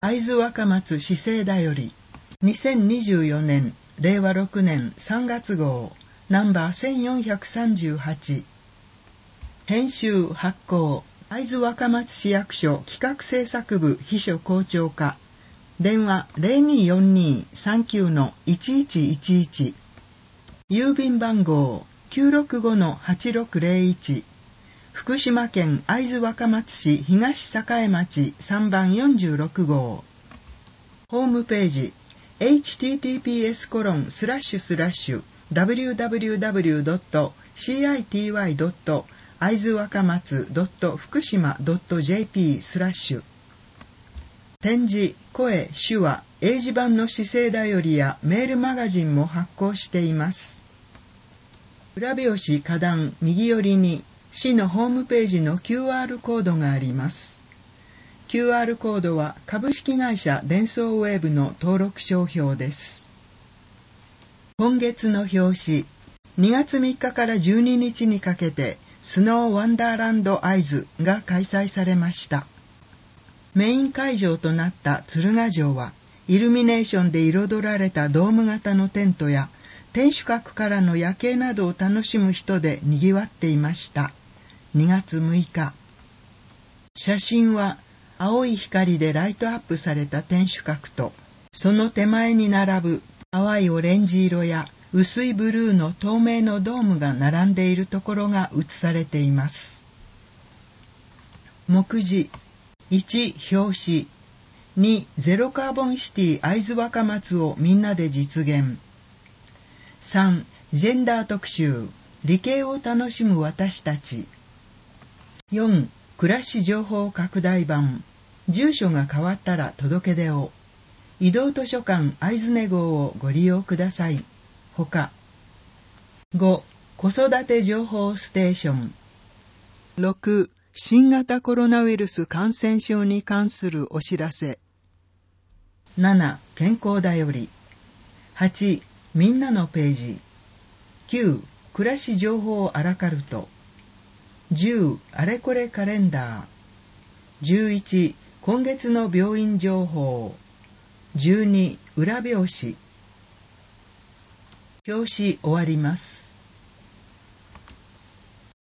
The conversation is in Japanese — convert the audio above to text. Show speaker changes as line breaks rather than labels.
会津若松市政だより2024年令和6年3月号ナンバー1438編集発行会津若松市役所企画制作部秘書校長課。電話0242-39-1111郵便番号965-8601福島県会津若松市東栄町3番46号ホームページ https コロンスラッシュスラッシュ www.city. 会津若松福島 .jp スラッシュ展示、声、手話、英字版の姿勢だよりやメールマガジンも発行しています。裏表紙下段右寄りに市のホームページの QR コードがあります。QR コードは株式会社デンソーウェーブの登録商標です。今月の表紙、2月3日から12日にかけてスノーワンダーランドアイズが開催されました。メイン会場となった鶴ヶ城は、イルミネーションで彩られたドーム型のテントや、天守閣からの夜景などを楽しむ人で賑わっていました。2月6日。写真は、青い光でライトアップされた天守閣と、その手前に並ぶ淡いオレンジ色や薄いブルーの透明のドームが並んでいるところが写されています。目次1表紙2ゼロカーボンシティ会津若松をみんなで実現3ジェンダー特集理系を楽しむ私たち。4暮らし情報拡大版。住所が変わったら届け出を。移動図書館会津根号をご利用ください。ほか5子育て情報ステーション。6新型コロナウイルス感染症に関するお知らせ。7健康だより。8みんなのページ。9暮らし情報アラカルト10あれこれカレンダー。11今月の病院情報。12裏表紙。表紙終わります。